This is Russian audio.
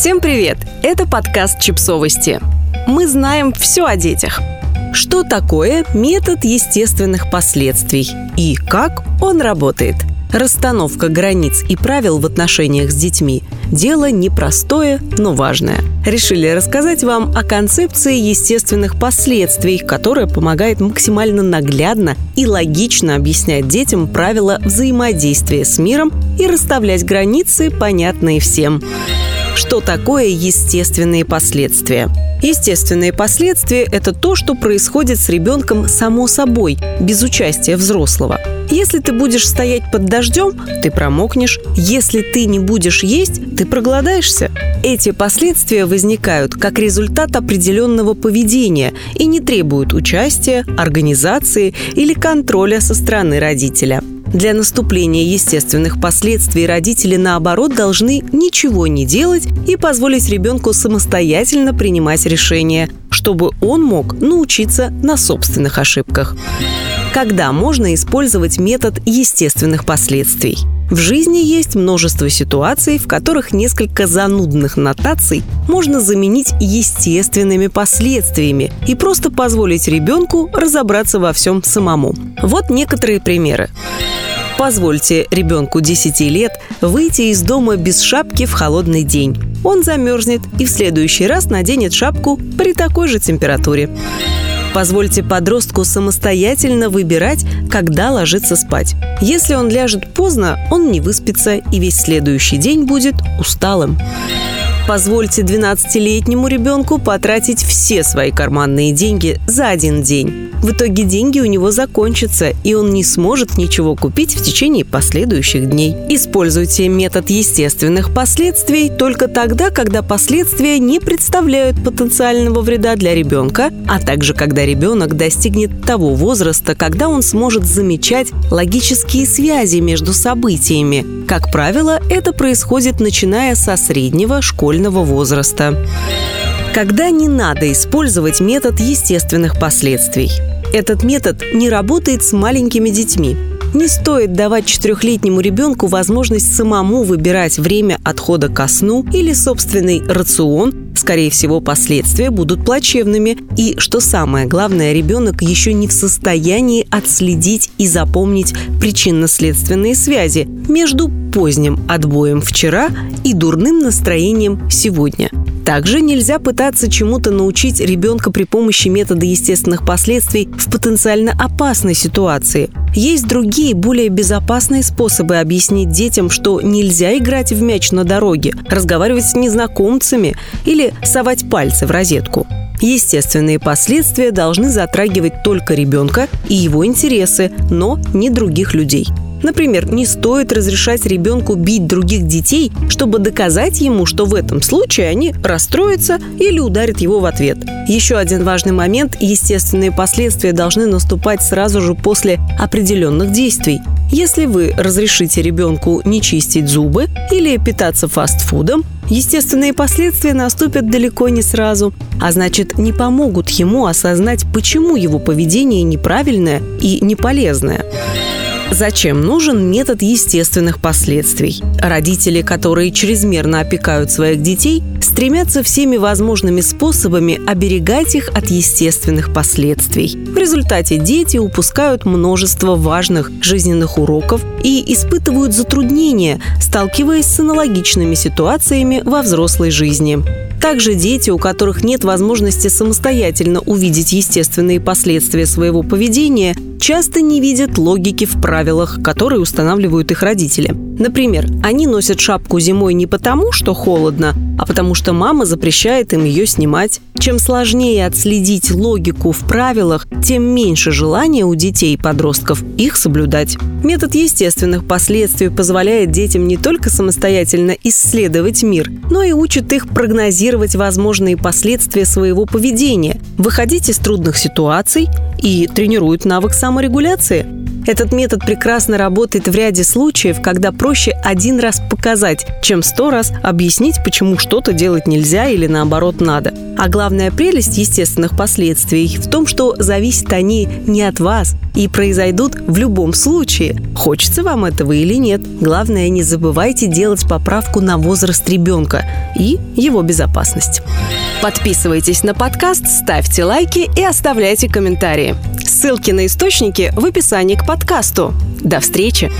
Всем привет! Это подкаст «Чипсовости». Мы знаем все о детях. Что такое метод естественных последствий и как он работает? Расстановка границ и правил в отношениях с детьми – дело непростое, но важное. Решили рассказать вам о концепции естественных последствий, которая помогает максимально наглядно и логично объяснять детям правила взаимодействия с миром и расставлять границы, понятные всем. Что такое естественные последствия? Естественные последствия – это то, что происходит с ребенком само собой, без участия взрослого. Если ты будешь стоять под дождем, ты промокнешь. Если ты не будешь есть, ты проголодаешься. Эти последствия возникают как результат определенного поведения и не требуют участия, организации или контроля со стороны родителя. Для наступления естественных последствий родители, наоборот, должны ничего не делать и позволить ребенку самостоятельно принимать решения, чтобы он мог научиться на собственных ошибках. Когда можно использовать метод естественных последствий? В жизни есть множество ситуаций, в которых несколько занудных нотаций можно заменить естественными последствиями и просто позволить ребенку разобраться во всем самому. Вот некоторые примеры. Позвольте ребенку 10 лет выйти из дома без шапки в холодный день. Он замерзнет и в следующий раз наденет шапку при такой же температуре. Позвольте подростку самостоятельно выбирать, когда ложиться спать. Если он ляжет поздно, он не выспится и весь следующий день будет усталым. Позвольте 12-летнему ребенку потратить все свои карманные деньги за один день. В итоге деньги у него закончатся, и он не сможет ничего купить в течение последующих дней. Используйте метод естественных последствий только тогда, когда последствия не представляют потенциального вреда для ребенка, а также когда ребенок достигнет того возраста, когда он сможет замечать логические связи между событиями. Как правило, это происходит начиная со среднего школьного возраста. Когда не надо использовать метод естественных последствий. Этот метод не работает с маленькими детьми. Не стоит давать четырехлетнему ребенку возможность самому выбирать время отхода ко сну или собственный рацион. Скорее всего, последствия будут плачевными. И, что самое главное, ребенок еще не в состоянии отследить и запомнить причинно-следственные связи между поздним отбоем вчера и дурным настроением сегодня. Также нельзя пытаться чему-то научить ребенка при помощи метода естественных последствий в потенциально опасной ситуации. Есть другие, более безопасные способы объяснить детям, что нельзя играть в мяч на дороге, разговаривать с незнакомцами или совать пальцы в розетку. Естественные последствия должны затрагивать только ребенка и его интересы, но не других людей. Например, не стоит разрешать ребенку бить других детей, чтобы доказать ему, что в этом случае они расстроятся или ударят его в ответ. Еще один важный момент – естественные последствия должны наступать сразу же после определенных действий. Если вы разрешите ребенку не чистить зубы или питаться фастфудом, естественные последствия наступят далеко не сразу, а значит не помогут ему осознать, почему его поведение неправильное и неполезное. Зачем нужен метод естественных последствий? Родители, которые чрезмерно опекают своих детей, стремятся всеми возможными способами оберегать их от естественных последствий. В результате дети упускают множество важных жизненных уроков и испытывают затруднения, сталкиваясь с аналогичными ситуациями во взрослой жизни. Также дети, у которых нет возможности самостоятельно увидеть естественные последствия своего поведения, часто не видят логики в правилах, которые устанавливают их родители. Например, они носят шапку зимой не потому, что холодно, а потому что мама запрещает им ее снимать. Чем сложнее отследить логику в правилах, тем меньше желания у детей и подростков их соблюдать. Метод естественных последствий позволяет детям не только самостоятельно исследовать мир, но и учит их прогнозировать возможные последствия своего поведения, выходить из трудных ситуаций и тренирует навык саморегуляции. Этот метод прекрасно работает в ряде случаев, когда проще один раз показать, чем сто раз объяснить, почему что-то делать нельзя или наоборот надо. А главная прелесть естественных последствий в том, что зависят они не от вас и произойдут в любом случае. Хочется вам этого или нет. Главное, не забывайте делать поправку на возраст ребенка и его безопасность. Подписывайтесь на подкаст, ставьте лайки и оставляйте комментарии. Ссылки на источники в описании к подкасту. До встречи!